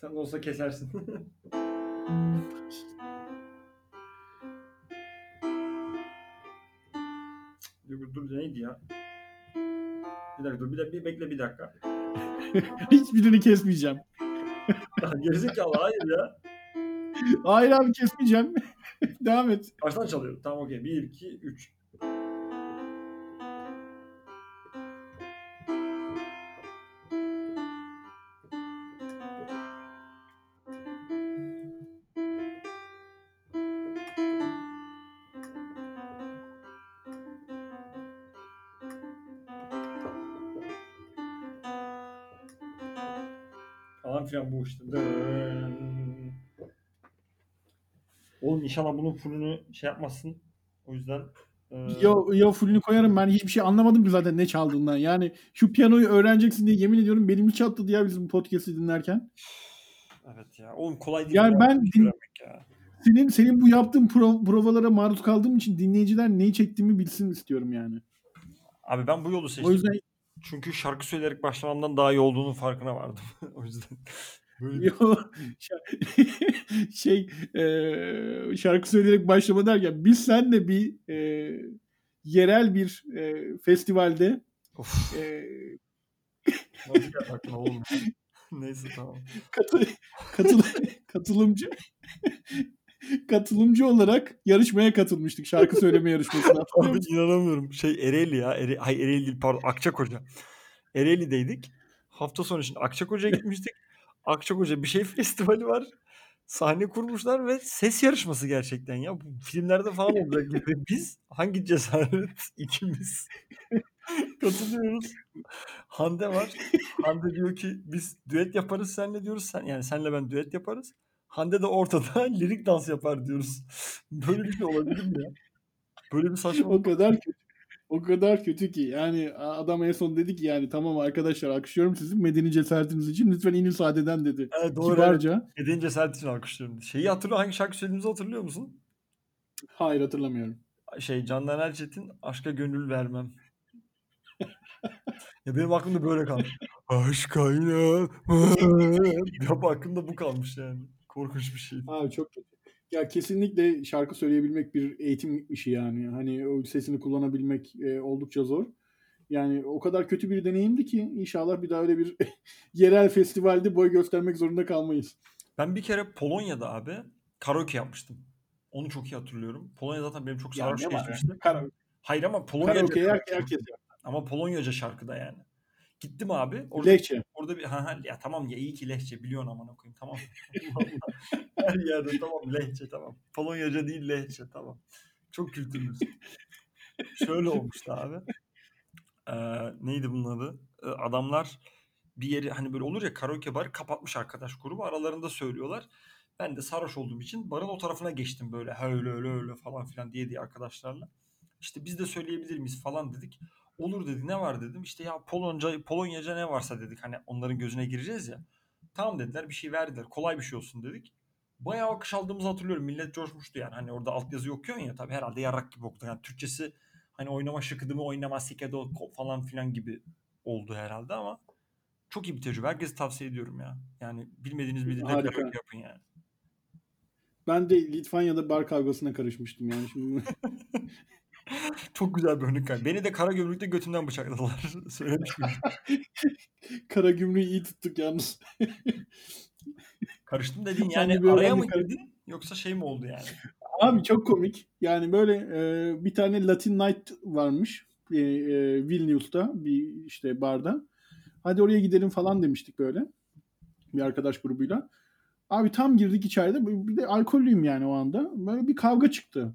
Sen de olsa kesersin. dur, dur neydi ya? Bir dakika dur bir, dakika, bir bekle bir dakika. Hiçbirini kesmeyeceğim. Gerizekalı hayır ya. Hayır abi kesmeyeceğim. Devam et. Baştan çalıyorum. Tamam okey. 1, 2, 3. Dın. Oğlum inşallah bunun fullünü şey yapmazsın. O yüzden e, Yo, yo fullünü koyarım ben hiçbir şey anlamadım ki zaten ne çaldığından. Yani şu piyanoyu öğreneceksin diye yemin ediyorum benim hiç çatladı ya bizim podcast'i dinlerken. Evet ya. Oğlum kolay değil. Yani ya, ben din- öğrenmek ya. Senin senin bu yaptığın prov- provalara maruz kaldığım için dinleyiciler neyi çektiğimi bilsin istiyorum yani. Abi ben bu yolu seçtim. O yüzden Çünkü şarkı söyleyerek başlamamdan daha iyi olduğunun farkına vardım. o yüzden böyle şey e, şarkı söyleyerek başlama derken biz senle bir e, yerel bir e, festivalde Of, e? Neyse tamam. katı, katıl, katılımcı katılımcı olarak yarışmaya katılmıştık. Şarkı söyleme yarışmasına. Abi inanamıyorum. Şey Ereğli ya. Ere, hayır Ereğli değil pardon. Akçakoca. Ereğli'deydik. Hafta sonu için Akçakoca'ya gitmiştik. Akçakoca bir şey festivali var. Sahne kurmuşlar ve ses yarışması gerçekten ya. Bu filmlerde falan olacak gibi. Biz hangi cesaret ikimiz katılıyoruz. Hande var. Hande diyor ki biz düet yaparız senle diyoruz. Sen, yani senle ben düet yaparız. Hande de ortada lirik dans yapar diyoruz. Böyle bir şey olabilir mi ya? Böyle bir saçma o kadar kötü. O kadar kötü ki yani adam en son dedi ki yani tamam arkadaşlar alkışlıyorum sizin medeni cesaretiniz için lütfen inin sadeden dedi. Evet, doğru. Kibarca. Medeni cesaret için alkışlıyorum. Şeyi hatırlıyor. Hangi şarkı söylediğimizi hatırlıyor musun? Hayır hatırlamıyorum. Şey Candan Erçetin Aşka Gönül Vermem. ya benim aklımda böyle kalmış. Aşka inan. ya bu aklımda bu kalmış yani. Korkunç bir şey. Abi çok kötü. Ya kesinlikle şarkı söyleyebilmek bir eğitim işi yani. Hani o sesini kullanabilmek e, oldukça zor. Yani o kadar kötü bir deneyimdi ki inşallah bir daha öyle bir yerel festivalde boy göstermek zorunda kalmayız. Ben bir kere Polonya'da abi karaoke yapmıştım. Onu çok iyi hatırlıyorum. Polonya zaten benim çok sarhoş var geçmişti. ya? Kara- Hayır ama Polonyaca Karaoke her, karaoke herkes yaptım. Ama Polonyaca şarkıda yani. Gittim abi. Orada, Lehçe. orada bir ha, ha, ya tamam ya iyi ki lehçe biliyorsun amına koyayım tamam. Her yerde tamam lehçe tamam. Polonyaca değil lehçe tamam. Çok kültürlüsün. Şöyle olmuştu abi. Ee, neydi bunun adı? Ee, adamlar bir yeri hani böyle olur ya karaoke barı kapatmış arkadaş grubu aralarında söylüyorlar. Ben de sarhoş olduğum için barın o tarafına geçtim böyle öyle öyle öyle falan filan diye diye arkadaşlarla. İşte biz de söyleyebilir miyiz falan dedik. Olur dedi ne var dedim. İşte ya Polonca, Polonyaca ne varsa dedik hani onların gözüne gireceğiz ya. Tamam dediler bir şey verdiler. Kolay bir şey olsun dedik. Bayağı akış aldığımızı hatırlıyorum. Millet coşmuştu yani. Hani orada altyazı okuyorsun ya tabii herhalde yarrak gibi okudu. Yani Türkçesi hani oynama şıkıdımı oynama sikedo falan filan gibi oldu herhalde ama çok iyi bir tecrübe. Herkese tavsiye ediyorum ya. Yani bilmediğiniz bir dilde yapın yani. Ben de Litvanya'da bar kavgasına karışmıştım yani şimdi. Çok güzel bir örnek. yani. Beni de kara gömrükte götümden bıçakladılar. Söylemiş miydim? Kara gümrüğü iyi tuttuk yalnız. Karıştım dediğin yani bir araya öğrenci mı kar- girdin yoksa şey mi oldu yani? Abi çok komik. Yani böyle e, bir tane Latin Night varmış. E, e, Vilnius'ta bir işte barda. Hadi oraya gidelim falan demiştik böyle. Bir arkadaş grubuyla. Abi tam girdik içeride. Bir de alkollüyüm yani o anda. Böyle bir kavga çıktı.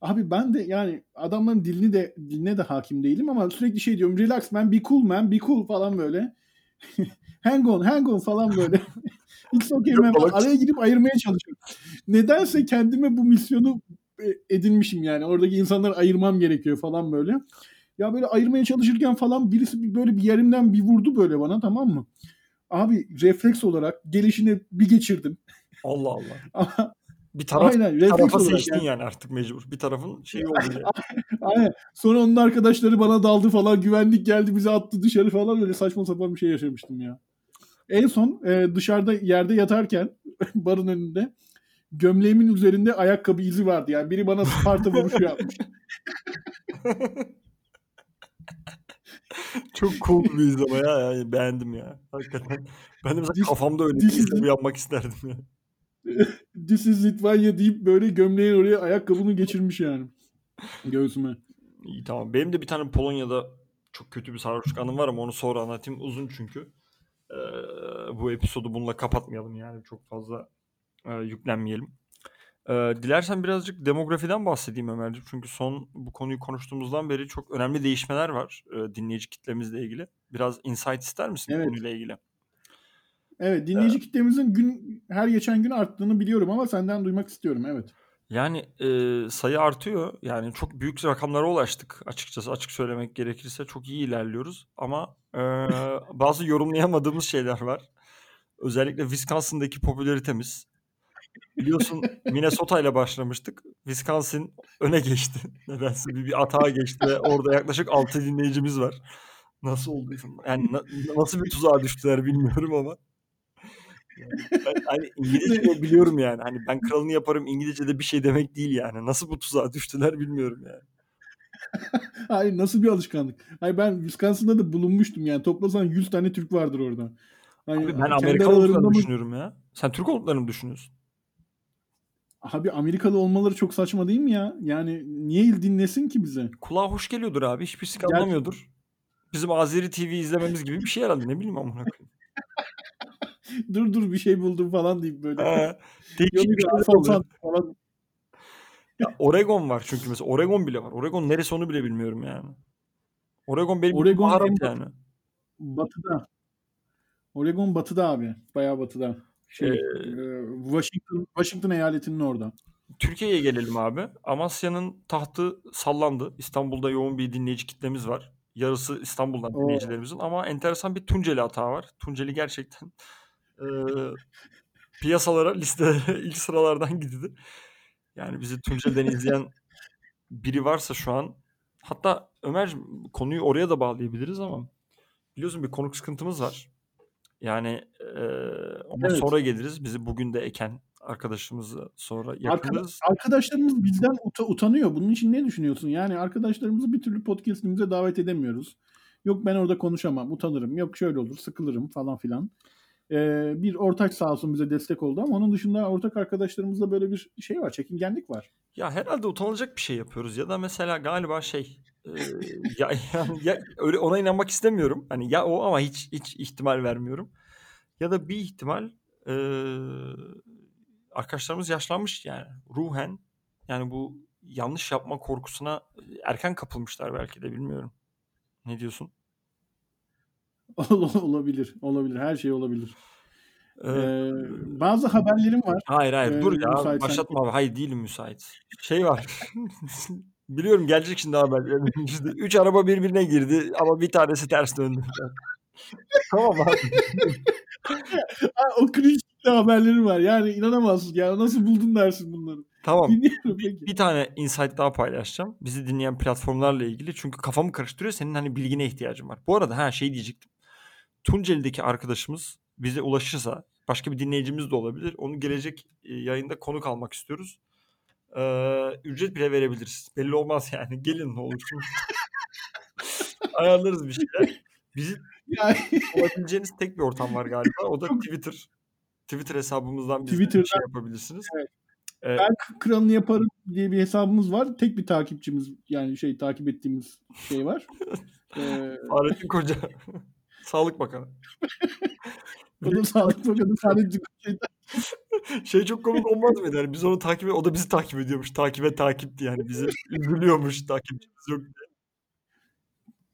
Abi ben de yani adamların dilini de diline de hakim değilim ama sürekli şey diyorum. Relax man, be cool man, be cool falan böyle. hang on, hang on falan böyle. It's okay man. Araya girip ayırmaya çalışıyorum. Nedense kendime bu misyonu e, edinmişim yani. Oradaki insanları ayırmam gerekiyor falan böyle. Ya böyle ayırmaya çalışırken falan birisi bir- böyle bir yerimden bir vurdu böyle bana tamam mı? Abi refleks olarak gelişine bir geçirdim. Allah Allah. Bir taraf aynen bir tarafa seçtin yani. yani. artık mecbur. Bir tarafın şeyi oldu yani. Aynen. Sonra onun arkadaşları bana daldı falan. Güvenlik geldi bizi attı dışarı falan. Böyle saçma sapan bir şey yaşamıştım ya. En son e, dışarıda yerde yatarken barın önünde gömleğimin üzerinde ayakkabı izi vardı. Yani biri bana Sparta vuruşu yapmış. Çok cool bir iz ama ya, yani beğendim ya. Hakikaten. Ben de mesela kafamda öyle bir izlemi yapmak isterdim ya. This is Litvanya deyip böyle gömleğin oraya ayakkabını geçirmiş yani. Göğsüme. İyi tamam. Benim de bir tane Polonya'da çok kötü bir sarhoşluk anım var ama onu sonra anlatayım. Uzun çünkü. Ee, bu episodu bununla kapatmayalım yani. Çok fazla e, yüklenmeyelim. Ee, dilersen birazcık demografiden bahsedeyim Ömerciğim. Çünkü son bu konuyu konuştuğumuzdan beri çok önemli değişmeler var e, dinleyici kitlemizle ilgili. Biraz insight ister misin Evet. konuyla ilgili? Evet dinleyici kitlemizin gün her geçen gün arttığını biliyorum ama senden duymak istiyorum. Evet. Yani e, sayı artıyor. Yani çok büyük rakamlara ulaştık açıkçası. Açık söylemek gerekirse çok iyi ilerliyoruz. Ama e, bazı yorumlayamadığımız şeyler var. Özellikle Wisconsin'daki popülaritemiz. Biliyorsun Minnesota ile başlamıştık. Wisconsin öne geçti. Nedense bir, bir atağa geçti ve orada yaklaşık 6 dinleyicimiz var. Nasıl oldu? Yani na- nasıl bir tuzağa düştüler bilmiyorum ama. Yani hani İngilizce biliyorum yani. Hani ben kralını yaparım İngilizce'de bir şey demek değil yani. Nasıl bu tuzağa düştüler bilmiyorum yani. Hayır nasıl bir alışkanlık? Hayır ben Wisconsin'da da bulunmuştum yani. Toplasan 100 tane Türk vardır orada. Hani Abi ben aralarında olduklarını mı- düşünüyorum ya. Sen Türk olduklarını mı düşünüyorsun? Abi Amerikalı olmaları çok saçma değil mi ya? Yani niye il dinlesin ki bize? Kulağa hoş geliyordur abi. Hiçbirisi Gerçi- anlamıyordur. Bizim Azeri TV izlememiz gibi bir şey herhalde. Ne bileyim amına koyayım. Dur dur bir şey buldum falan deyip böyle. Falan. Ya Oregon var çünkü mesela. Oregon bile var. Oregon neresi onu bile bilmiyorum yani. Oregon benim Oregon en yani. Batıda. Oregon batıda abi. Bayağı batıda. Şey, Ee, e, Washington, Washington eyaletinin orada. Türkiye'ye gelelim abi. Amasya'nın tahtı sallandı. İstanbul'da yoğun bir dinleyici kitlemiz var. Yarısı İstanbul'dan Oo. dinleyicilerimizin ama enteresan bir Tunceli hata var. Tunceli gerçekten e, piyasalara, listelere ilk sıralardan gidiyor. Yani bizi Tunceli'den izleyen biri varsa şu an hatta Ömer konuyu oraya da bağlayabiliriz ama biliyorsun bir konuk sıkıntımız var. Yani e, ona Evet. sonra geliriz. Bizi bugün de eken arkadaşımızı sonra yakınız. arkadaşlarımız bizden uta- utanıyor. Bunun için ne düşünüyorsun? Yani arkadaşlarımızı bir türlü podcast'imize davet edemiyoruz. Yok ben orada konuşamam, utanırım. Yok şöyle olur, sıkılırım falan filan. Ee, bir ortak sağ olsun bize destek oldu ama onun dışında ortak arkadaşlarımızla böyle bir şey var, çekingenlik var. Ya herhalde utanılacak bir şey yapıyoruz ya da mesela galiba şey e, ya, yani ya öyle ona inanmak istemiyorum. Hani ya o ama hiç hiç ihtimal vermiyorum. Ya da bir ihtimal e, arkadaşlarımız yaşlanmış yani ruhen yani bu yanlış yapma korkusuna erken kapılmışlar belki de bilmiyorum. Ne diyorsun? Ol- olabilir, olabilir. Her şey olabilir. Ee, Ee, bazı haberlerim var. Hayır hayır Ee, dur ya başlatma abi. Hayır değilim müsait. Şey var. Biliyorum gelecek şimdi. İşte üç araba birbirine girdi ama bir tanesi ters döndü. tamam abi. O cringe haberlerim var. Yani inanamazsın ya. Nasıl buldun dersin bunları. Tamam. Dinliyorum peki. Bir tane insight daha paylaşacağım. Bizi dinleyen platformlarla ilgili. Çünkü kafamı karıştırıyor. Senin hani bilgine ihtiyacım var. Bu arada ha şey diyecektim. Tunceli'deki arkadaşımız bize ulaşırsa başka bir dinleyicimiz de olabilir. Onu gelecek e, yayında konuk almak istiyoruz. Ee, ücret bile verebiliriz. Belli olmaz yani. Gelin ne olursun. Ayarlarız bir şeyler. Bizi Yani, bulabileceğiniz tek bir ortam var galiba. O da Twitter. Twitter hesabımızdan bir Twitter'dan- şey yapabilirsiniz. Evet. Ee, ben kralını yaparım diye bir hesabımız var. Tek bir takipçimiz yani şey takip ettiğimiz şey var. Ee, Fahrettin Koca. Sağlık Bakanı. da Sağlık Bakanı Koca'yı Şey çok komik olmaz mıydı? Yani biz onu takip o da bizi takip ediyormuş. Takibe takipti yani. Bizi üzülüyormuş takipçimiz yok. diye.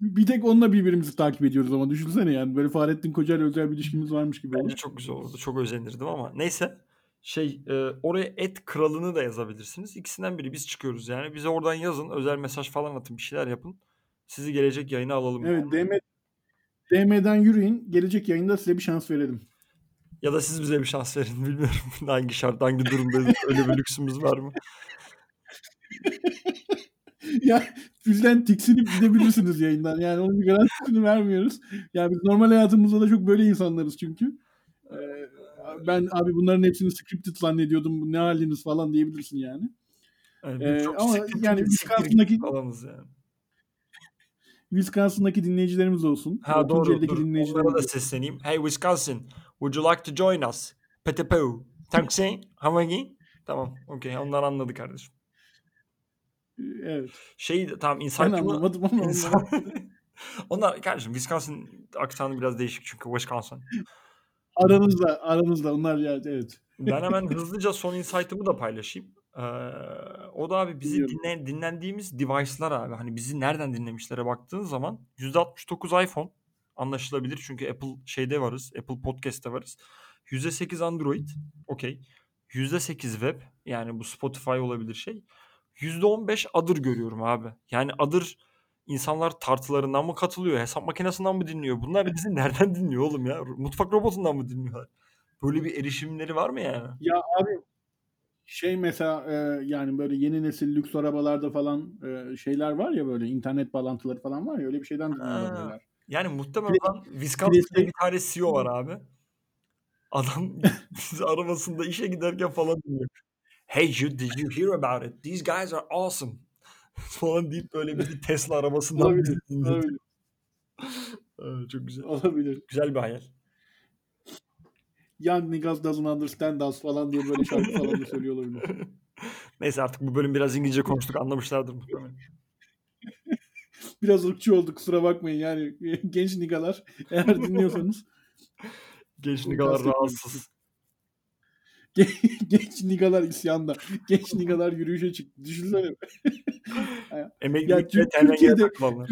Bir tek onunla birbirimizi takip ediyoruz ama düşünsene yani böyle Fahrettin Koca ile özel bir ilişkimiz varmış gibi Bence olur. çok güzel olurdu. Çok özenirdim ama neyse. Şey e, oraya et kralını da yazabilirsiniz. İkisinden biri biz çıkıyoruz yani. Bize oradan yazın. Özel mesaj falan atın. Bir şeyler yapın. Sizi gelecek yayına alalım. Evet yani. DM, DM'den yürüyün. Gelecek yayında size bir şans verelim. Ya da siz bize bir şans verin. Bilmiyorum hangi şart, hangi durumdayız. Öyle bir lüksümüz var mı? ya bizden tiksinip gidebilirsiniz yayından. Yani onun bir garantisini vermiyoruz. Yani biz normal hayatımızda da çok böyle insanlarız çünkü. Ee, ben abi bunların hepsini scripted zannediyordum. Bu ne haliniz falan diyebilirsin yani. Yani Ee, biz çok ama yani falanız yani. Wisconsin'daki dinleyicilerimiz olsun. Ha doğru Tunceli'deki dur. Onlara dinleyicilerimiz da olsun. sesleneyim. Hey Wisconsin, would you like to join us? Petepo. Thanks, Havagi. Tamam, okey. Onlar anladı kardeşim. Evet. Şey tamam Ben insight'ımı anlamadım ama insan... onlar kardeşim Wisconsin aksanı biraz değişik çünkü Wisconsin. aranızda aranızda onlar ya evet. Ben hemen hızlıca son insight'ımı da paylaşayım. Ee, o da abi bizi dinle, dinlendiğimiz device'lar abi. Hani bizi nereden dinlemişlere baktığın zaman %69 iPhone anlaşılabilir. Çünkü Apple şeyde varız. Apple Podcast'te varız. %8 Android. Okey. %8 web. Yani bu Spotify olabilir şey. %15 Other görüyorum abi. Yani Other insanlar tartılarından mı katılıyor? Hesap makinesinden mi dinliyor? Bunlar bizi nereden dinliyor oğlum ya? Mutfak robotundan mı dinliyorlar? Böyle bir erişimleri var mı yani? Ya abi şey mesela e, yani böyle yeni nesil lüks arabalarda falan e, şeyler var ya böyle internet bağlantıları falan var ya öyle bir şeyden dinliyor Ha. olabilirler. Yani muhtemelen Wisconsin'da bir tane CEO var abi. Adam arabasında işe giderken falan dinliyor. Hey Jude, did you hear about it? These guys are awesome. falan deyip böyle bizi Tesla arabasından Olabilir. Olabilir. Evet, çok güzel. Olabilir. Güzel bir hayal. Young niggas doesn't understand us falan diye böyle şarkı falan da söylüyor olabilir. Neyse artık bu bölüm biraz İngilizce konuştuk anlamışlardır muhtemelen. Biraz ırkçı olduk kusura bakmayın yani genç nigalar eğer dinliyorsanız Genç nigalar rahatsız. genç nigalar isyanda. Genç nigalar yürüyüşe çıktı. Düşünsene. Türk- tenengeye Türkiye'de- takılanlar.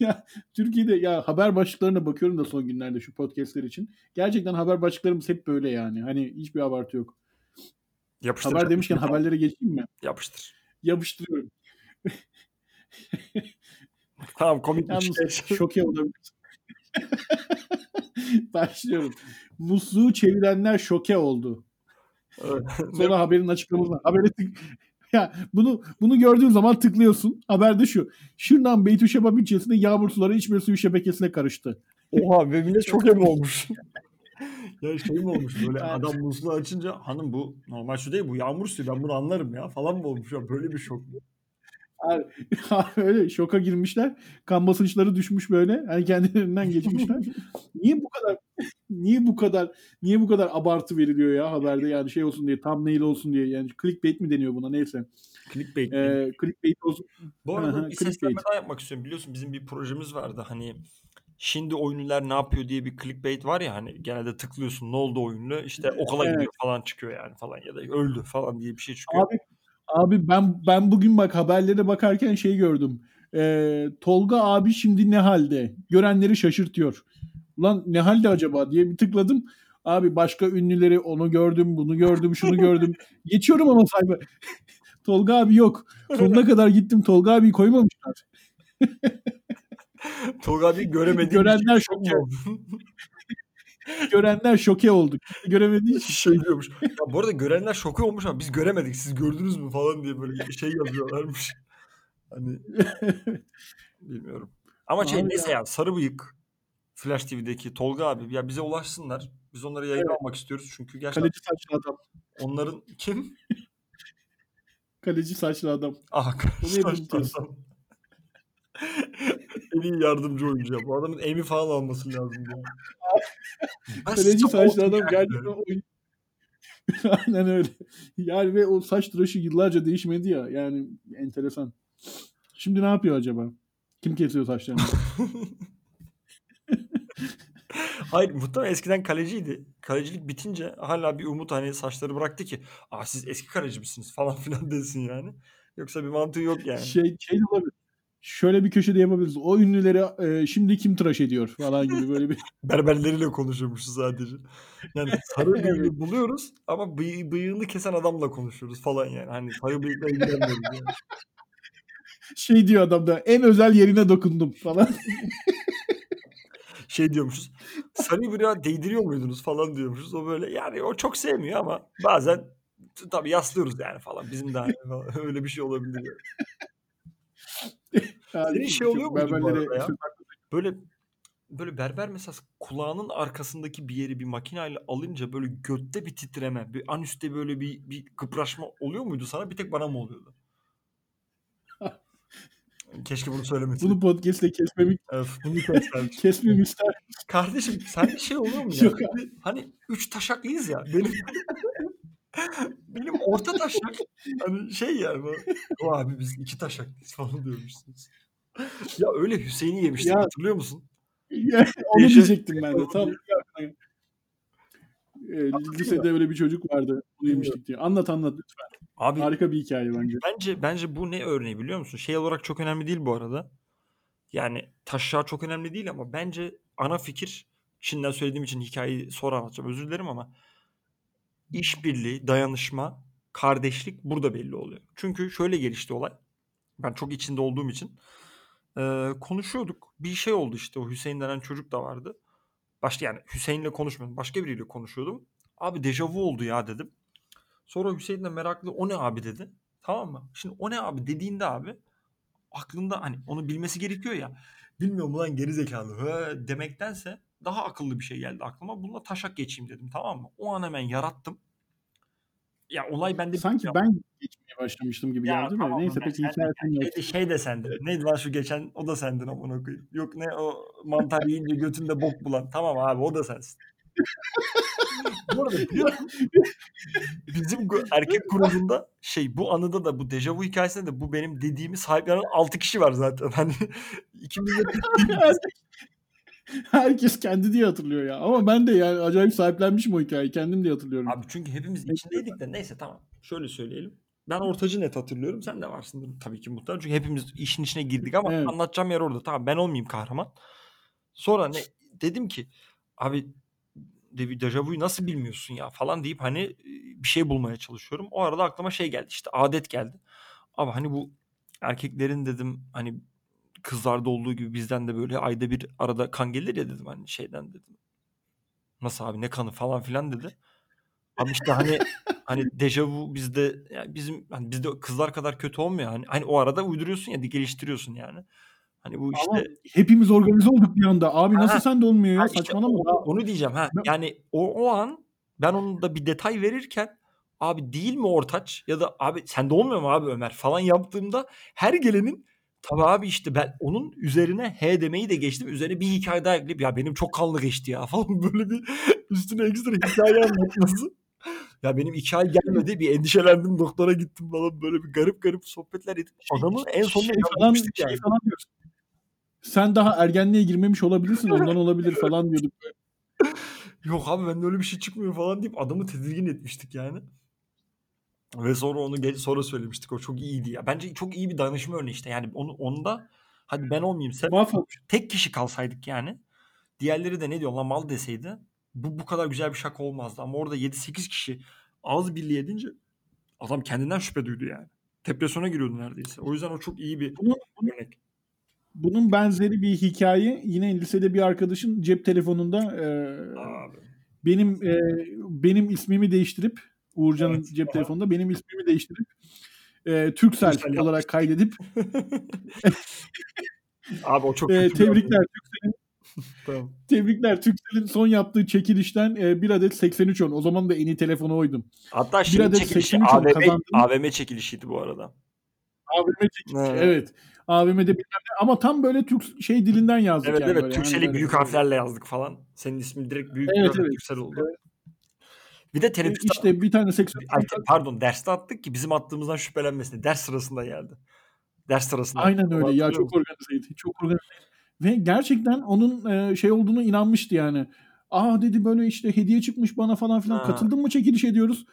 Ya Türkiye'de ya haber başlıklarına bakıyorum da son günlerde şu podcastler için. Gerçekten haber başlıklarımız hep böyle yani. Hani hiçbir abartı yok. Yapıştır. Haber demişken haberlere geçeyim mi? Yapıştır. Yapıştırıyorum. Tamam komik bir Yalnız şey. şoke olabilir. Başlıyorum. Musluğu çevirenler şoke oldu. Evet. Sonra haberin açıklaması. Habere tık... Ya bunu bunu gördüğün zaman tıklıyorsun. Haberde şu. Şırnan Beytüşşehir ilçesinde yağmur suları içme suyu şebekesine karıştı. Oha ve millet çok emin olmuş. ya şey mi olmuş böyle Evet. adam musluğu açınca hanım bu normal su değil bu yağmur suyu ben bunu anlarım ya falan mı olmuş ya böyle bir şok. Abi, öyle şoka girmişler. Kan basınçları düşmüş böyle. Hani kendilerinden geçmişler. niye bu kadar niye bu kadar niye bu kadar abartı veriliyor ya haberde yani şey olsun diye thumbnail olsun diye yani clickbait mi deniyor buna neyse. Clickbait. Ee, clickbait olsun. Bu arada bir seslenme daha yapmak istiyorum. Biliyorsun bizim bir projemiz vardı. Hani şimdi oyuncular ne yapıyor diye bir clickbait var ya hani genelde tıklıyorsun ne oldu oyunlu işte okula Evet. gidiyor falan çıkıyor yani falan ya da öldü falan diye bir şey çıkıyor. Abi abi ben ben bugün bak haberlere bakarken şey gördüm. Ee, Tolga abi şimdi ne halde? Görenleri şaşırtıyor. Ulan ne halde acaba diye bir tıkladım. Abi başka ünlüleri onu gördüm, bunu gördüm, şunu gördüm. Geçiyorum ama sayfa. Tolga abi yok. Sonuna kadar gittim. Tolga abi koymamışlar. Tolga abi göremediğim Görenler mu oldu? Görenler şoke oldu. Göremediği şey diyormuş. Ya bu arada görenler şok olmuş ama biz göremedik. Siz gördünüz mü falan diye böyle bir şey yazıyorlarmış. Hani bilmiyorum. Ama şey Abi neyse ya. ya sarı bıyık Flash TV'deki Tolga abi ya bize ulaşsınlar. Biz onları yayına Evet. almak istiyoruz çünkü gerçekten Kaleci saçlı adam. onların kim? Kaleci saçlı adam. Ah saçma unutuyoruz. sapan. En iyi yardımcı oyuncu ya. Bu adamın Emmy falan alması lazım ya. Kaleci saçlı adam gerçekten oyun. Aynen öyle. Yani ve o saç tıraşı yıllarca değişmedi ya. Yani enteresan. Şimdi ne yapıyor acaba? Kim kesiyor saçlarını? Hayır muhtemelen eskiden kaleciydi. Kalecilik bitince hala bir umut hani saçları bıraktı ki Aa, siz eski kaleci misiniz falan filan desin yani. Yoksa bir mantığı yok yani. şey şey olabilir. Şöyle bir köşede yapabiliriz. O ünlüleri e, şimdi kim tıraş ediyor falan gibi böyle bir Berberleriyle konuşuyormuşuz sadece. Yani sarı Evet. bıyığı buluyoruz ama bıy- bıyığını kesen adamla konuşuyoruz falan yani. Hani sarı bıyıkla ilgilenmiyoruz yani. şey diyor adam da en özel yerine dokundum falan. Şey diyormuşuz. Sarı bıyığa değdiriyor muydunuz falan diyormuşuz. O böyle yani o çok sevmiyor ama bazen tabii yaslıyoruz yani falan. Bizim de hani öyle bir şey olabilir. Yani. Senin şey oluyor arada ya? Böyle böyle berber mesela kulağının arkasındaki bir yeri bir makineyle alınca böyle götte bir titreme, bir anüste böyle bir bir kıpraşma oluyor muydu sana? Bir tek bana mı oluyordu? Keşke bunu söylemeseydim. Bunu podcast'le kesmemi Evet, bunu kesmem. kesmemi ister. Kardeşim sen bir şey oluyor mu ya? Yok Hani, hani üç taşaklıyız ya. Benim benim orta taşak hani şey yani bu. O abi biz iki taşaklıyız falan diyormuşsunuz. Ya öyle Hüseyin'i yemiştik Ya- hatırlıyor musun? Ya, Onu diyecektim ben de. Tam Ee, lisede öyle bir çocuk vardı. Bunu yemiştik diye. Anlat anlat lütfen. Abi Harika bir hikaye bence. bence bence bu ne örneği biliyor musun? Şey olarak çok önemli değil bu arada. Yani taşağı çok önemli değil ama bence ana fikir şimdiden söylediğim için hikayeyi sonra anlatacağım. Özür dilerim ama işbirliği, dayanışma, kardeşlik burada belli oluyor. Çünkü şöyle gelişti olay. Ben çok içinde olduğum için eee, konuşuyorduk. Bir şey oldu işte o Hüseyin denen çocuk da vardı. Başka yani Hüseyin'le konuşmuyordum. Başka biriyle konuşuyordum. Abi dejavu oldu ya dedim. Sonra Hüseyin de meraklı o ne abi dedi. Tamam mı? Şimdi o ne abi dediğinde abi aklında hani onu bilmesi gerekiyor ya. Bilmiyorum ulan geri zekalı demektense daha akıllı bir şey geldi aklıma. Bununla taşak geçeyim dedim tamam mı? O an hemen yarattım. Ya olay bende Sanki ya, ben geçmeye başlamıştım gibi ya geldi tamam Neyse ben peki sen- hikayesini şey, de, sendin. Neydi lan şu geçen o da sendin amına koyayım. Yok ne o mantar yiyince götünde bok bulan. Tamam abi o da sensin. bu arada? Bizim erkek grubunda şey bu anıda da bu dejavu hikayesinde de bu benim dediğimi sahiplenen 6 kişi var zaten. Hani ikimiz de Herkes kendi diye hatırlıyor ya. Ama ben de yani acayip sahiplenmişim o hikayeyi. Kendim diye hatırlıyorum. Abi çünkü hepimiz içindeydik de neyse tamam. Şöyle söyleyelim. Ben ortacı net hatırlıyorum. Sen de varsındır tabii ki muhtemelen. Çünkü hepimiz işin içine girdik ama Evet. anlatacağım yer orada. Tamam ben olmayayım kahraman. Sonra ne dedim ki abi de, dejavuyu nasıl bilmiyorsun ya falan deyip hani e, bir şey bulmaya çalışıyorum. O arada aklıma şey geldi işte adet geldi. Ama hani bu erkeklerin dedim hani kızlarda olduğu gibi bizden de böyle ayda bir arada kan gelir ya dedim hani şeyden dedim. Nasıl abi ne kanı falan filan dedi. Abi işte hani hani dejavu bizde yani bizim hani bizde kızlar kadar kötü olmuyor hani hani o arada uyduruyorsun ya geliştiriyorsun yani. Hani bu Ama işte hepimiz organize olduk bir anda. Abi nasıl Ha, sende olmuyor ya? Ha, işte Saçmalama. o- onu diyeceğim ha. Yani o, o an ben onun da bir detay verirken abi değil mi ortaç ya da abi sende olmuyor mu abi Ömer falan yaptığımda her gelenin tabii abi işte ben onun üzerine he demeyi de geçtim. Üzerine bir hikaye daha ekleyip ya benim çok kanlı geçti ya falan böyle bir üstüne ekstra hikaye anlatması. Ya benim iki ay gelmedi bir endişelendim doktora gittim falan böyle bir garip garip sohbetler edip adamı en sonunda şey falan, şey yani. falan. Sen daha ergenliğe girmemiş olabilirsin ondan olabilir falan diyorduk. Yok abi bende öyle bir şey çıkmıyor falan deyip adamı tedirgin etmiştik yani. Ve sonra onu ge- sonra söylemiştik. O çok iyiydi ya. Bence çok iyi bir danışma örneği işte. Yani onu onda hadi ben olmayayım sen tek kişi kalsaydık yani. Diğerleri de ne diyor lan mal deseydi bu bu kadar güzel bir şaka olmazdı. Ama orada 7-8 kişi ağız birliği edince adam kendinden şüphe duydu yani. Depresyona giriyordu neredeyse. O yüzden o çok iyi bir Bunu- örnek. Bunun benzeri bir hikaye yine lisede bir arkadaşın cep telefonunda e, Abi. benim e, benim ismimi değiştirip Uğurcan'ın Evet. cep telefonunda benim ismimi değiştirip e, Türksel Türksel olarak kaydedip Abi o çok e, bir tebrikler Türksel'in Tamam. tebrikler Türksel'in son yaptığı çekilişten e, bir adet 8310 o zaman da en iyi telefonu oydum. Hatta şey adet çekilişi 83 AVM, kazandım. AVM çekilişiydi bu arada. AVM çekilişi Evet. evet. AVM'de bilmem ne ama tam böyle Türk şey dilinden yazdık Evet yani. evet. Türkcell'i Yani büyük harflerle yazdık falan. Senin ismin direkt büyük Evet, bir evet. Türksel oldu. Bir de E, teneffüste işte bir tane 83 Ay, pardon derste attık ki bizim attığımızdan şüphelenmesin. Ders sırasında geldi. Ders sırasında. Aynen öyle ya çok organizeydi. Çok organizeydi. Ve gerçekten onun e, şey olduğunu inanmıştı yani. Aa dedi böyle işte hediye çıkmış bana falan filan. Ha. Katıldın mı çekiliş ediyoruz.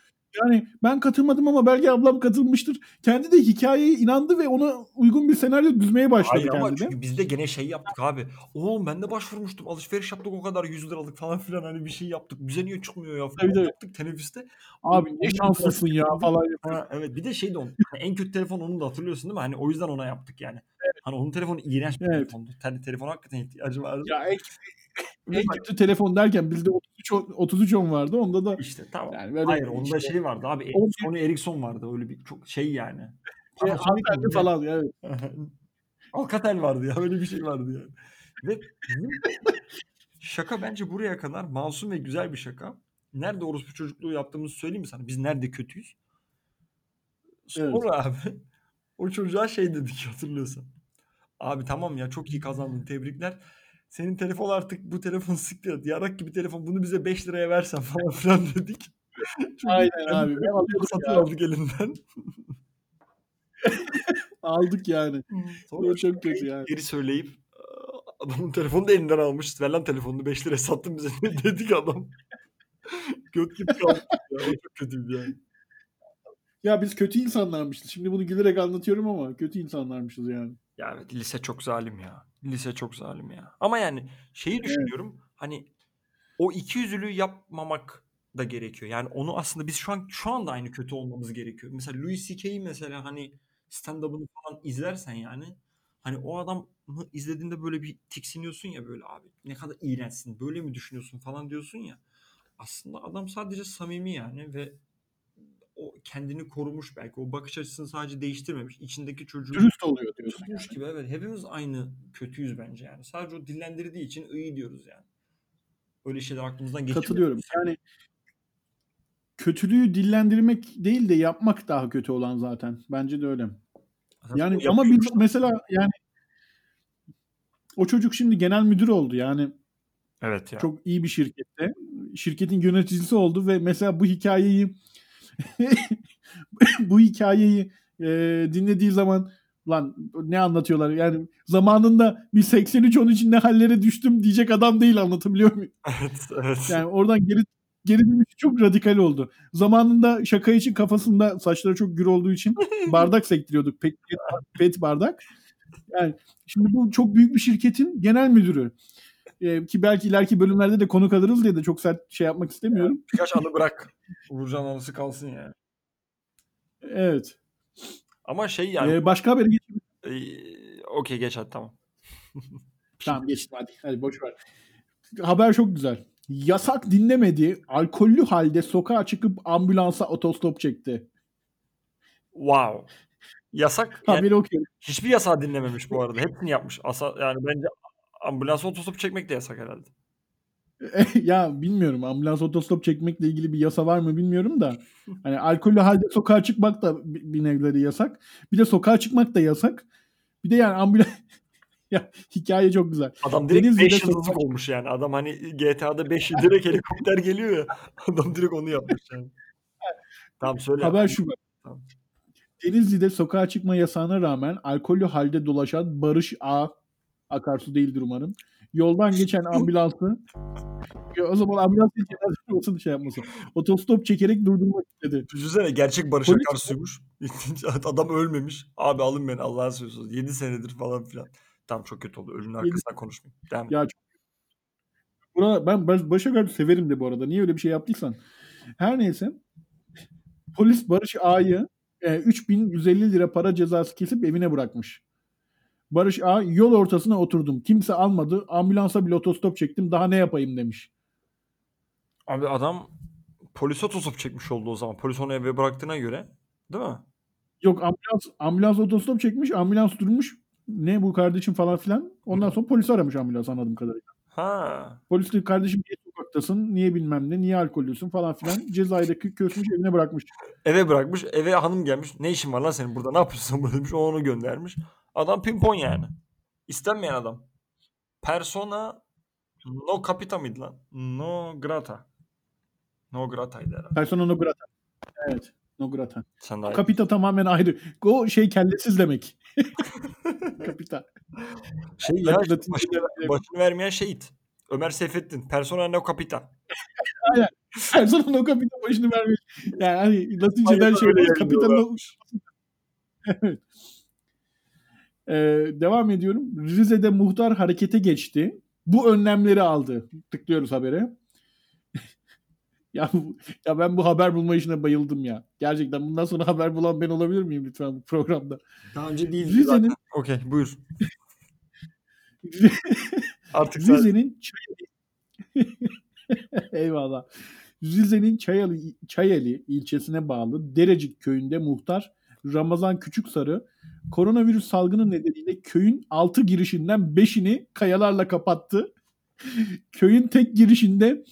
Yani ben katılmadım ama belki ablam katılmıştır. Kendi de hikayeye inandı ve ona uygun bir senaryo düzmeye başladı Hayır ama kendi de. çünkü biz de gene şey yaptık abi. Oğlum ben de başvurmuştum. Alışveriş yaptık o kadar 100 liralık falan filan hani bir şey yaptık. Bize niye çıkmıyor ya falan Tabii, yaptık teneffüste. Abi ne şanslısın ya falan. Ha, evet bir de şey de onun, hani en kötü telefon onun da hatırlıyorsun değil mi? Hani o yüzden ona yaptık yani. Hani onun telefonu iğrenç bir Evet. telefondu. Hani telefona hakikaten ihtiyacı vardı. Ya ek- en kötü telefon derken bizde 33 on- 33 on vardı. Onda da İşte tamam. yani böyle Hayır onda işte, şey vardı abi. On- Sony Ericsson vardı öyle bir çok şey yani. şey, ne? falan evet. Alcatel vardı ya öyle bir şey vardı yani. Ve şaka bence buraya kadar masum ve güzel bir şaka. Nerede orospu çocukluğu yaptığımızı söyleyeyim mi sana? Biz nerede kötüyüz? Sonra abi o çocuğa şey dedik hatırlıyorsan. Abi tamam ya çok iyi kazandın tebrikler. Senin telefon artık bu telefon siktir et. Yarak gibi telefon bunu bize 5 liraya versen falan filan dedik. Çünkü Aynen abi. Alıyordum satın ya. aldık elinden. Aldık yani. Sonra çok kötü yani. geri söyleyip "Aa, adamın telefonunu da elinden almış. Ver lan telefonunu 5 liraya sattın bize dedik adam. Göt gibi kaldık ya. Çok kötüydü yani. Ya biz kötü insanlarmışız. Şimdi bunu gülerek anlatıyorum ama kötü insanlarmışız yani. Ya evet lise çok zalim ya. Lise çok zalim ya. Ama yani şeyi düşünüyorum. Hani o iki yüzlülüğü yapmamak da gerekiyor. Yani onu aslında biz şu an şu anda aynı kötü olmamız gerekiyor. Mesela Louis C.K.'yi mesela hani stand-up'ını falan izlersen yani hani o adamı izlediğinde böyle bir tiksiniyorsun ya böyle abi ne kadar iğrençsin böyle mi düşünüyorsun falan diyorsun ya. Aslında adam sadece samimi yani ve o kendini korumuş belki. O bakış açısını sadece değiştirmemiş. İçindeki çocuğu Dürüst oluyor diyorsun. tutmuş gibi evet. Hepimiz aynı kötüyüz bence yani. Sadece o dillendirdiği için iyi diyoruz yani. Öyle şeyler aklımızdan geçiyor. Katılıyorum. Yani kötülüğü dillendirmek değil de yapmak daha kötü olan zaten. Bence de öyle. Yani ama biz mesela yani o çocuk şimdi genel müdür oldu yani Evet ya. çok iyi bir şirkette. Şirketin yöneticisi oldu ve mesela bu hikayeyi bu hikayeyi e, dinlediği zaman lan ne anlatıyorlar yani zamanında bir 83 13 ne hallere düştüm diyecek adam değil anlatabiliyor muyum? evet, evet. Yani oradan geri geri dönüş çok radikal oldu. Zamanında şaka için kafasında saçları çok gür olduğu için bardak sektiriyorduk. Pet, pet bardak. Yani şimdi bu çok büyük bir şirketin genel müdürü. Ee, ki belki ileriki bölümlerde de konuk alırız diye de çok sert şey yapmak istemiyorum. Birkaç anı bırak. Uğurcan anısı kalsın yani. Evet. Ama şey yani. Ee, başka habere geçelim. Ee, Okey geç hadi tamam. Tamam geçtim hadi. Hadi boş ver. Haber çok güzel. Yasak dinlemedi. Alkollü halde sokağa çıkıp ambulansa otostop çekti. Wow. Yasak. Yani Haberi okuyorum. hiçbir yasağı dinlememiş bu arada. Hepsini yapmış. Asa, yani bence ambulans otostop çekmek de yasak herhalde. ya bilmiyorum ambulans otostop çekmekle ilgili bir yasa var mı bilmiyorum da hani alkollü halde sokağa çıkmak da bir nevleri yasak. Bir de sokağa çıkmak da yasak. Bir de yani ambulans ya hikaye çok güzel. Adam direkt Denizli'de 5 sokak- yıldızlık olmuş yani. Adam hani GTA'da 5 direkt helikopter geliyor ya. Adam direkt onu yapmış yani. Tamam söyle. Haber şu var. Tamam. Denizli'de sokağa çıkma yasağına rağmen alkollü halde dolaşan Barış A. Akarsu değildir umarım. Yoldan geçen ambulansı o zaman ambulans değil cenaze olsun şey yapmasın. Otostop çekerek durdurmak istedi. Düşünsene gerçek Barış Polis- Akarsuy'muş. Adam ölmemiş. Abi alın beni Allah'a seviyorsunuz. 7 senedir falan filan. Tamam çok kötü oldu. Ölünün arkasından konuşmayayım. Devam. Ya çok... Buna, ben Barış Barış Akarsu severim de bu arada. Niye öyle bir şey yaptıysan. Her neyse. Polis Barış A'yı e, 3150 lira para cezası kesip evine bırakmış. Barış A yol ortasına oturdum. Kimse almadı. Ambulansa bile otostop çektim. Daha ne yapayım demiş. Abi adam polis otostop çekmiş oldu o zaman. Polis onu eve bıraktığına göre. Değil mi? Yok ambulans ambulans otostop çekmiş. Ambulans durmuş. Ne bu kardeşim falan filan. Ondan sonra polis aramış ambulans anladığım kadarıyla. Ha. Polis de kardeşim niye sokaktasın? Niye bilmem ne? Niye alkollüsün falan filan. Kö- kösmüş evine bırakmış. Eve bırakmış. Eve hanım gelmiş. Ne işin var lan senin burada? Ne yapıyorsun burada demiş. O onu göndermiş. Adam pimpon yani. İstenmeyen adam. Persona no capita mıydı lan? No grata. No grata'ydı herhalde. Persona no grata. Evet. No grata. Sen daha iyi. Kapita tamamen ayrı. O şey kellesiz demek. Kapita. Şey ya başını, başını vermeyen şehit. Ömer Seyfettin. Persona no capita. Persona no kapita başını vermiş. Yani hani Latince'den Aynen şey. Kapita no... Evet. Ee, devam ediyorum. Rize'de muhtar harekete geçti. Bu önlemleri aldı. Tıklıyoruz habere. ya, bu- ya ben bu haber bulma işine bayıldım ya. Gerçekten bundan sonra haber bulan ben olabilir miyim lütfen bu programda? Daha önce değildi Rize'nin. Okey buyur. Artık. Rize'nin Çayeli, Eyvallah. Rize'nin Çayeli, Çayeli ilçesine bağlı Derecik köyünde muhtar Ramazan Küçüksarı koronavirüs salgını nedeniyle köyün 6 girişinden 5'ini kayalarla kapattı. Köyün tek girişinde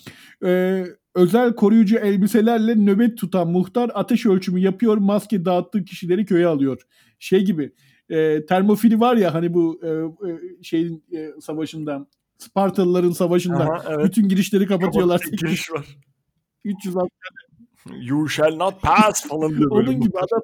e, özel koruyucu elbiselerle nöbet tutan muhtar ateş ölçümü yapıyor, maske dağıttığı kişileri köye alıyor. Şey gibi e, termofili var ya hani bu e, e, şeyin e, savaşında Spartalıların savaşında Aha, evet. bütün girişleri kapatıyorlar. Kapatıcı giriş var. 300 You shall not pass falan diyor. Onun gibi adam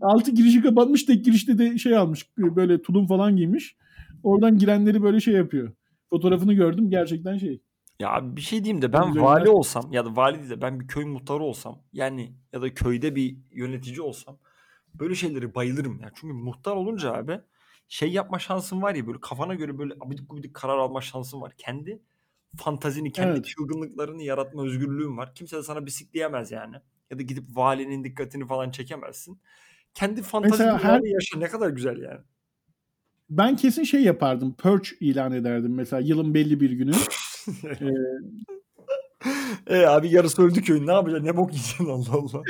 altı girişi kapatmış tek girişte de şey almış böyle tulum falan giymiş. Oradan girenleri böyle şey yapıyor. Fotoğrafını gördüm gerçekten şey. Ya bir şey diyeyim de ben vali olsam ya da vali değil de ben bir köy muhtarı olsam yani ya da köyde bir yönetici olsam böyle şeyleri bayılırım ya. Çünkü muhtar olunca abi şey yapma şansın var ya böyle kafana göre böyle abidik gubidik karar alma şansın var. Kendi fantazini, kendi Evet. çılgınlıklarını yaratma özgürlüğün var. Kimse de sana bisikleyemez yani. Ya da gidip valinin dikkatini falan çekemezsin. Kendi Mesela her- yaşa ne kadar güzel yani. Ben kesin şey yapardım. Purge ilan ederdim mesela yılın belli bir günü. e abi yarısı öldü köyün ne yapacaksın ne bok yiyeceksin Allah Allah.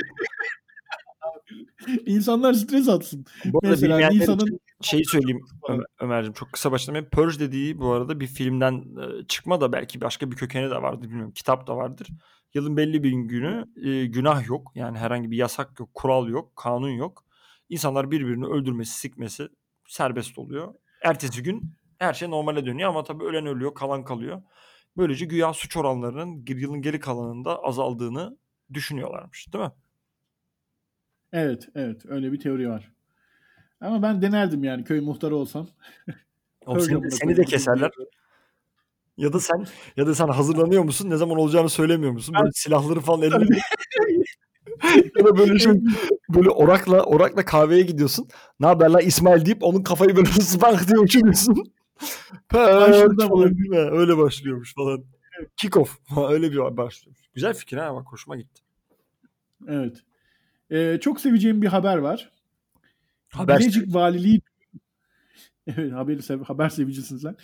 İnsanlar stres atsın. Bu arada Mesela için şeyi söyleyeyim Ö- Ömer'cim çok kısa başlamayayım. Purge dediği bu arada bir filmden çıkma da belki başka bir kökeni de vardır bilmiyorum. Kitap da vardır. Yılın belli bir günü e, günah yok. Yani herhangi bir yasak yok, kural yok, kanun yok. İnsanlar birbirini öldürmesi, sikmesi serbest oluyor. Ertesi gün her şey normale dönüyor ama tabii ölen ölüyor, kalan kalıyor. Böylece güya suç oranlarının yılın geri kalanında azaldığını düşünüyorlarmış değil mi? evet evet öyle bir teori var. Ama ben denerdim yani köy muhtarı olsam. Oğlum seni, seni de keserler. Ya da sen ya da sen hazırlanıyor musun? Ne zaman olacağını söylemiyor musun? Böyle silahları falan elinde. ya da böyle şey böyle orakla orakla kahveye gidiyorsun. Ne haber lan İsmail deyip onun kafayı böyle spank diye uçuruyorsun. Mi? Öyle başlıyormuş falan. Kick off. Öyle bir başlıyormuş. Güzel fikir ha bak hoşuma gitti. Evet. Ee, çok seveceğim bir haber var. Haber Bilecik Valiliği Evet haberi sev haber sevicisin sen.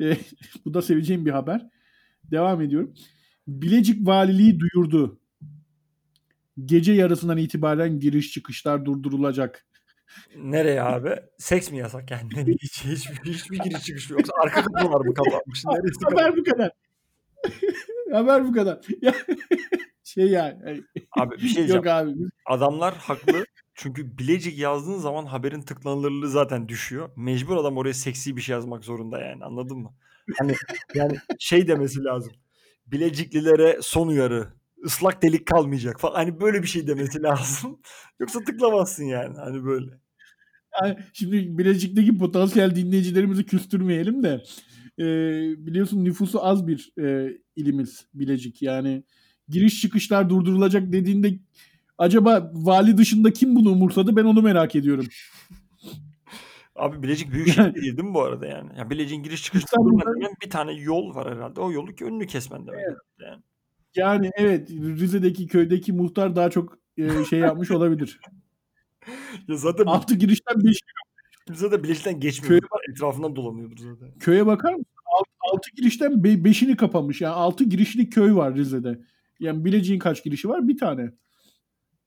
Ee, bu da seveceğim bir haber. Devam ediyorum. Bilecik Valiliği duyurdu. Gece yarısından itibaren giriş çıkışlar durdurulacak. Nereye abi? Seks mi yasak yani? Hiç, hiçbir, hiçbir giriş çıkış yok. Yoksa arka kapılar mı kapanmış? Neresi kapanmış? Haber bu kadar. haber bu kadar. Şey yani. Abi bir şey diyeceğim. Yok abi. Adamlar haklı. Çünkü Bilecik yazdığın zaman haberin tıklanırlığı zaten düşüyor. Mecbur adam oraya seksi bir şey yazmak zorunda yani anladın mı? Hani yani şey demesi lazım. Bileciklilere son uyarı. Islak delik kalmayacak falan. Hani böyle bir şey demesi lazım. Yoksa tıklamazsın yani. Hani böyle. Yani şimdi Bilecik'teki potansiyel dinleyicilerimizi küstürmeyelim de e, biliyorsun nüfusu az bir e, ilimiz Bilecik. Yani giriş çıkışlar durdurulacak dediğinde acaba vali dışında kim bunu umursadı ben onu merak ediyorum. Abi Bilecik büyük şehir değil mi bu arada yani? Ya Bilecik'in giriş çıkış bir tane yol var herhalde. O yolu ki önünü kesmen demek. Yani. Yani evet Rize'deki köydeki muhtar daha çok e, şey yapmış olabilir. Ya zaten Altı girişten beş kimse de Bilecik'ten geçmiyor. Köye Etrafından dolanıyordur zaten. köye bakar mısın? Alt, altı girişten be, beşini kapamış. Yani altı girişli köy var Rize'de. Yani Bilecik'in kaç girişi var? Bir tane.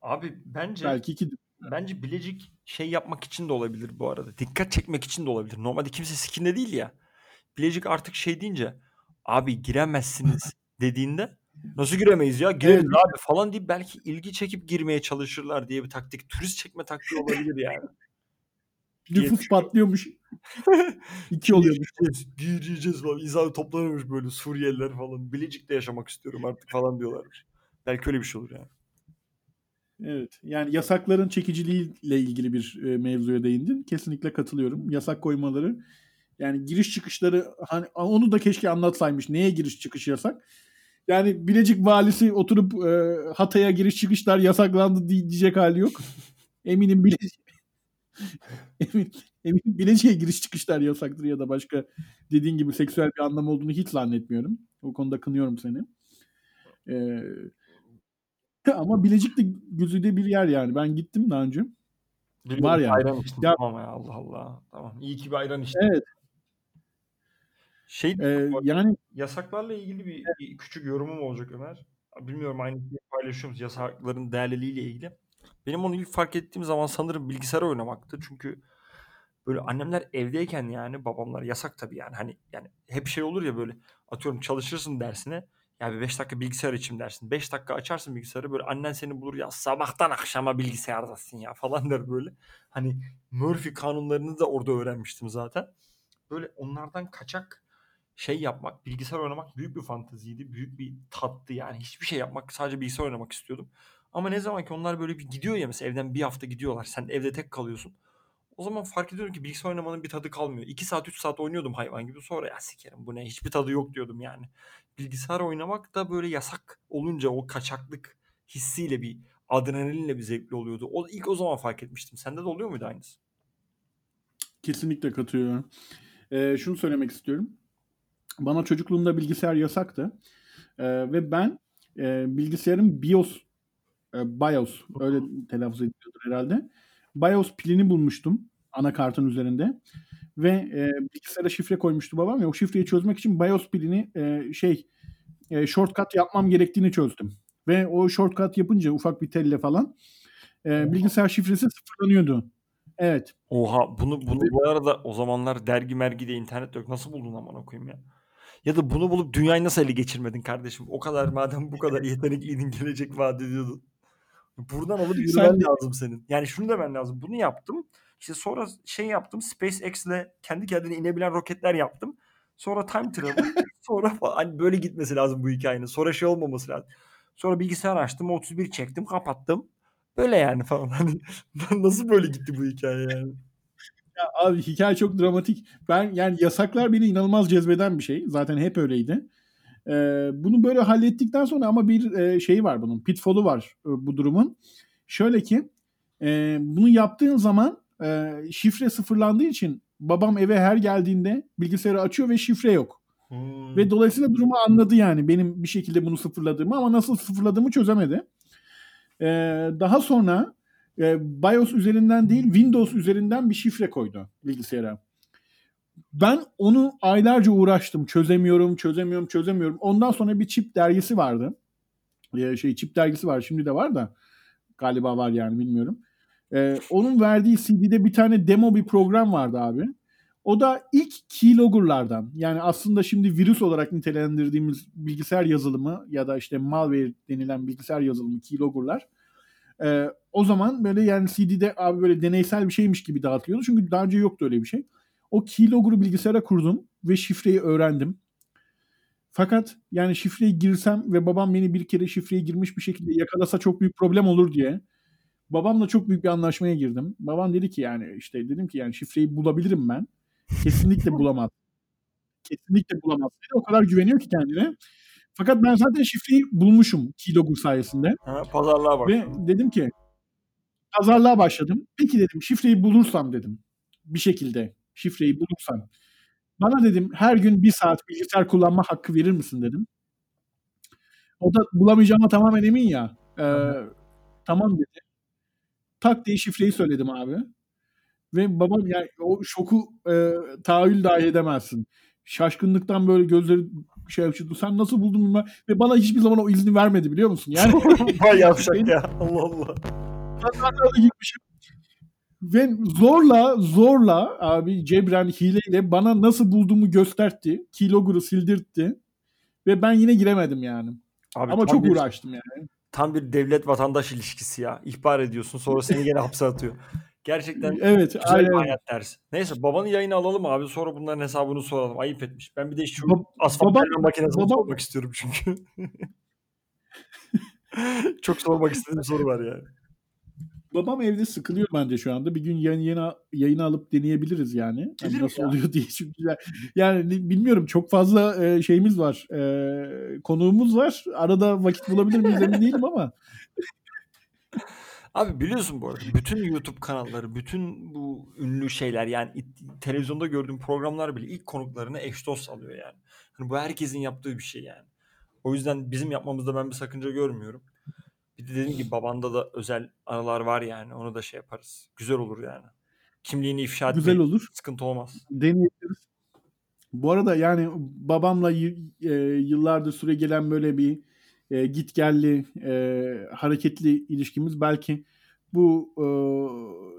Abi bence Belki iki. Bence Bilecik şey yapmak için de olabilir bu arada. Dikkat çekmek için de olabilir. Normalde kimse sikinde değil ya. Bilecik artık şey deyince abi giremezsiniz dediğinde nasıl giremeyiz ya gireriz Evet. abi falan deyip belki ilgi çekip girmeye çalışırlar diye bir taktik. Turist çekme taktiği olabilir yani. Nüfus patlıyormuş. İki oluyormuş. Gireceğiz, falan. İnsan toplanıyormuş böyle Suriyeliler falan. Bilecik'te yaşamak istiyorum artık falan diyorlarmış. Belki öyle bir şey olur yani. Evet. Yani yasakların çekiciliğiyle ilgili bir e, mevzuya değindin. Kesinlikle katılıyorum. Yasak koymaları yani giriş çıkışları hani onu da keşke anlatsaymış. Neye giriş çıkış yasak? Yani Bilecik valisi oturup e, Hatay'a giriş çıkışlar yasaklandı diye- diyecek hali yok. Eminim Bilecik Emin, eminim Bilecik'e giriş çıkışlar yasaktır ya da başka dediğin gibi seksüel bir anlam olduğunu hiç zannetmiyorum. O konuda kınıyorum seni. Ee, ama Bilecik de güzide bir yer yani. Ben gittim daha önce. Biliyorum, Var yani. Ayran içtim Ya- tamam ya Allah Allah. Tamam. İyi ki bir ayran içtim. Evet. Şey Ee, yani yasaklarla ilgili bir, bir küçük yorumum olacak Ömer. Bilmiyorum aynı şeyi paylaşıyor musun yasakların değerliliğiyle ilgili. Benim onu ilk fark ettiğim zaman sanırım bilgisayar oynamaktı. Çünkü böyle annemler evdeyken yani babamlar yasak tabii yani. Hani yani hep şey olur ya böyle atıyorum çalışırsın dersine. Ya bir 5 dakika bilgisayar açayım dersin. 5 dakika açarsın bilgisayarı böyle annen seni bulur ya sabahtan akşama bilgisayardasın ya falan der böyle. Hani Murphy kanunlarını da orada öğrenmiştim zaten. Böyle onlardan kaçak şey yapmak, bilgisayar oynamak büyük bir fanteziydi. Büyük bir tattı yani. Hiçbir şey yapmak, sadece bilgisayar oynamak istiyordum. Ama ne zaman ki onlar böyle bir gidiyor ya mesela evden bir hafta gidiyorlar. Sen evde tek kalıyorsun. O zaman fark ediyorum ki bilgisayar oynamanın bir tadı kalmıyor. 2 saat 3 saat oynuyordum hayvan gibi. Sonra ya sikerim bu ne hiçbir tadı yok diyordum yani. Bilgisayar oynamak da böyle yasak olunca o kaçaklık hissiyle bir adrenalinle bir zevkli oluyordu. O ilk o zaman fark etmiştim. Sende de oluyor muydu aynısı? Kesinlikle katılıyorum. Ee, şunu söylemek istiyorum. Bana çocukluğumda bilgisayar yasaktı. Ee, ve ben e, bilgisayarın BIOS e, BIOS öyle telaffuz ediliyordur herhalde. BIOS pilini bulmuştum anakartın üzerinde. Ve e, bilgisayara şifre koymuştu babam ve o şifreyi çözmek için BIOS pilini e, şey e, shortcut yapmam gerektiğini çözdüm. Ve o shortcut yapınca ufak bir telle falan e, bilgisayar şifresi sıfırlanıyordu. Evet. Oha bunu bunu bu arada o zamanlar dergi mergi de internet yok. Nasıl buldun aman okuyayım ya? Ya da bunu bulup dünyayı nasıl ele geçirmedin kardeşim? O kadar madem bu kadar yetenekliydin gelecek vaat ediyordun. Buradan alıp yürümen lazım senin. Yani şunu demen lazım. Bunu yaptım. İşte sonra şey yaptım. SpaceX'le kendi kendine inebilen roketler yaptım. Sonra time travel. sonra falan. Hani böyle gitmesi lazım bu hikayenin. Sonra şey olmaması lazım. Sonra bilgisayar açtım. 31 çektim. Kapattım. Böyle yani falan. Hani nasıl böyle gitti bu hikaye yani? Ya abi hikaye çok dramatik. Ben yani yasaklar beni inanılmaz cezbeden bir şey. Zaten hep öyleydi. Ee, bunu böyle hallettikten sonra ama bir e, şey var bunun. Pitfall'u var e, bu durumun. Şöyle ki e, bunu yaptığın zaman e, şifre sıfırlandığı için babam eve her geldiğinde bilgisayarı açıyor ve şifre yok. Hmm. Ve dolayısıyla durumu anladı yani benim bir şekilde bunu sıfırladığımı ama nasıl sıfırladığımı çözemedi. Ee, daha sonra e, BIOS üzerinden değil Windows üzerinden bir şifre koydu bilgisayara. Ben onu aylarca uğraştım. Çözemiyorum, çözemiyorum, çözemiyorum. Ondan sonra bir çip dergisi vardı. Ee, şey çip dergisi var. Şimdi de var da galiba var yani bilmiyorum. Ee, onun verdiği CD'de bir tane demo bir program vardı abi. O da ilk keylogger'lardan. Yani aslında şimdi virüs olarak nitelendirdiğimiz bilgisayar yazılımı ya da işte malware denilen bilgisayar yazılımı keylogger'lar. Ee, o zaman böyle yani CD'de abi böyle deneysel bir şeymiş gibi dağıtılıyordu. Çünkü daha önce yoktu öyle bir şey. O keylogger'ı bilgisayara kurdum ve şifreyi öğrendim. Fakat yani şifreyi girsem ve babam beni bir kere şifreye girmiş bir şekilde yakalasa çok büyük problem olur diye babamla çok büyük bir anlaşmaya girdim. Babam dedi ki yani işte dedim ki yani şifreyi bulabilirim ben. Kesinlikle bulamaz. Kesinlikle bulamaz. Dedi. O kadar güveniyor ki kendine. Fakat ben zaten şifreyi bulmuşum keylogger sayesinde. Ha, pazarlığa bak. Ve dedim ki pazarlığa başladım. Peki dedim şifreyi bulursam dedim. Bir şekilde şifreyi bulursam. Bana dedim her gün bir saat bilgisayar kullanma hakkı verir misin dedim. O da bulamayacağıma tamamen emin ya. Ee, tamam dedi. Tak diye şifreyi söyledim abi. Ve babam yani o şoku e, tahayyül dahi edemezsin. Şaşkınlıktan böyle gözleri şey açıldı. Sen nasıl buldun bunu? Ve bana hiçbir zaman o izni vermedi biliyor musun? Yani Vay yavşak ya. Allah Allah. gitmişim. Ve zorla zorla abi cebren hileyle bana nasıl bulduğumu gösterdi. Keylogger'ı sildirtti. Ve ben yine giremedim yani. Abi, Ama çok bir, uğraştım yani. Tam bir devlet vatandaş ilişkisi ya. İhbar ediyorsun sonra seni gene hapse atıyor. Gerçekten evet, güzel aynen. bir hayat dersi. Neyse babanın yayını alalım abi sonra bunların hesabını soralım. Ayıp etmiş. Ben bir de şu Bab- asfalt baba, makinesini baba, sormak istiyorum çünkü. Çok sormak istediğim soru var yani. Babam evde sıkılıyor bence şu anda. Bir gün yayın yayına, yayını alıp deneyebiliriz yani. yani nasıl ya. oluyor diye çünkü yani bilmiyorum çok fazla e, şeyimiz var. E, konuğumuz var. Arada vakit bulabilir miyiz emin değilim ama. Abi biliyorsun bu arada bütün YouTube kanalları, bütün bu ünlü şeyler yani televizyonda gördüğüm programlar bile ilk konuklarını eş dost alıyor yani. Hani bu herkesin yaptığı bir şey yani. O yüzden bizim yapmamızda ben bir sakınca görmüyorum. Bir de dediğim gibi babanda da özel anılar var yani. Onu da şey yaparız. Güzel olur yani. Kimliğini ifşa Güzel olur. Sıkıntı olmaz. Deneyebiliriz. Bu arada yani babamla y- e, yıllardır süre gelen böyle bir e, gitgelli, e, hareketli ilişkimiz belki bu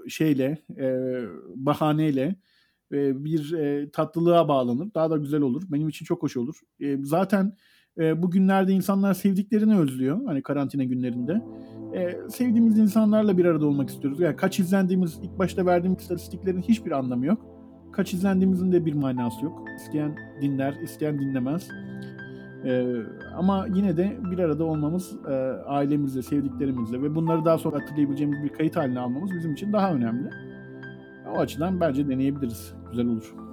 e, şeyle, e, bahaneyle e, bir e, tatlılığa bağlanır. Daha da güzel olur. Benim için çok hoş olur. E, zaten e, bugünlerde insanlar sevdiklerini özlüyor. Hani karantina günlerinde. E, sevdiğimiz insanlarla bir arada olmak istiyoruz. Yani kaç izlendiğimiz, ilk başta verdiğim istatistiklerin hiçbir anlamı yok. Kaç izlendiğimizin de bir manası yok. İsteyen dinler, isteyen dinlemez. Ee, ama yine de bir arada olmamız e, ailemizle, sevdiklerimizle ve bunları daha sonra hatırlayabileceğimiz bir kayıt haline almamız bizim için daha önemli. O açıdan bence deneyebiliriz. Güzel olur.